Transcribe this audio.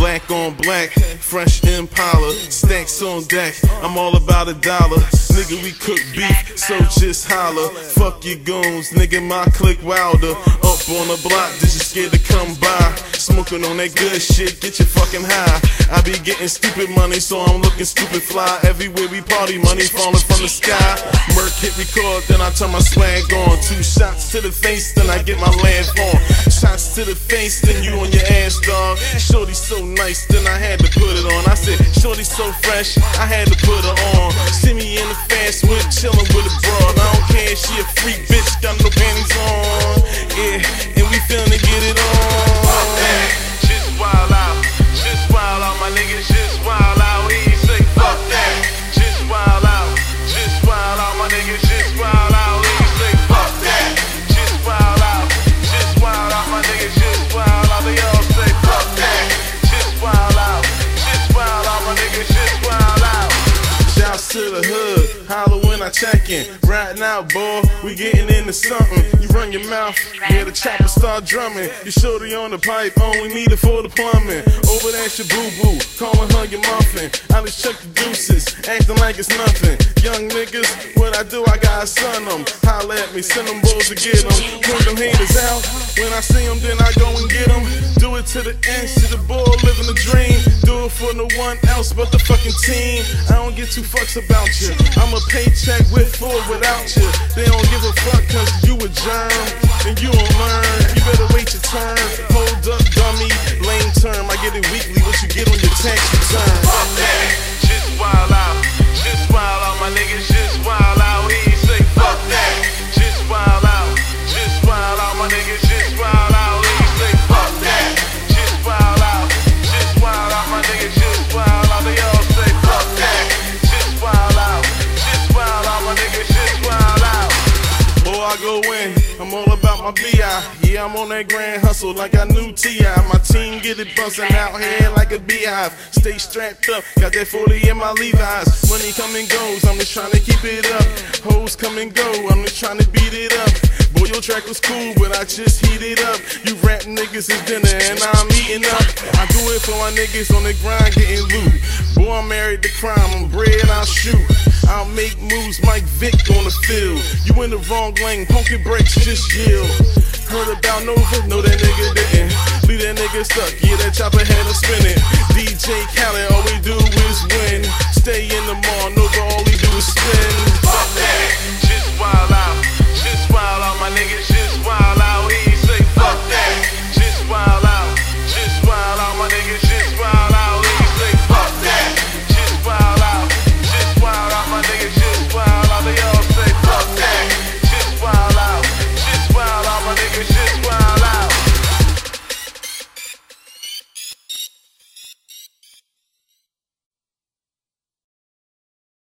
Black on black, fresh Impala, stacks on deck. I'm all about a dollar. Nigga, we cook beef, so just holler. Fuck your goons, nigga, my click wilder. Up on the block, just you scared to come by. Smoking on that good shit, get you fucking high. I be getting stupid money, so I'm looking stupid fly. Everywhere we party, money falling from the sky. Merc hit record, then I turn my swag on. Two shots to the face, then I get my land on. Shots to the face, then you on your ass, dog. Nice, then I had to put it on. I said, Shorty so fresh, I had to put her on. See me in the fast whip, chillin' with a broad. I don't care, she a freak bitch, got no panties on. Yeah, and we to get it to the hood, holler when I check Right now, boy, we getting into something. You run your mouth, yeah, the chopper start drumming. You shorty on the pipe, oh, only need it for the plumbing. Over there, your boo boo, calling her your muffin. I just check the deuces, acting like it's nothing. Young niggas, what I do, I gotta son them. Holla at me, send them bulls to get them. Point them haters out. When I see them, then I go and get them. Do it to the end, to the ball, living the dream. Do it for no one else but the fucking team. I don't get two fucks about you. I'm a paycheck with or without you. They don't give a fuck cause you a germ. And you don't learn. You better wait your turn. Hold up, dummy. Lame term. I get it weekly. What you get on your tax return. My. Yeah, I'm on that grand hustle like I knew T.I. My team get it bustin' out here like a beehive. Stay strapped up, got that 40 in my Levi's. Money come and goes, I'm just trying to keep it up. Hoes come and go, I'm just trying to beat it up. Boy, your track was cool, but I just heat it up. You rap niggas is dinner and I'm eating up. I do it for my niggas on the grind getting loot. Boy, I'm married to crime, I'm bred, I'll shoot. I make moves like Vick on the field. You in the wrong lane, punk breaks, just yield. Heard about no Nova? No, that nigga didn't. Leave that nigga stuck, yeah, that chopper had him spinning. DJ Khaled, all we do is win.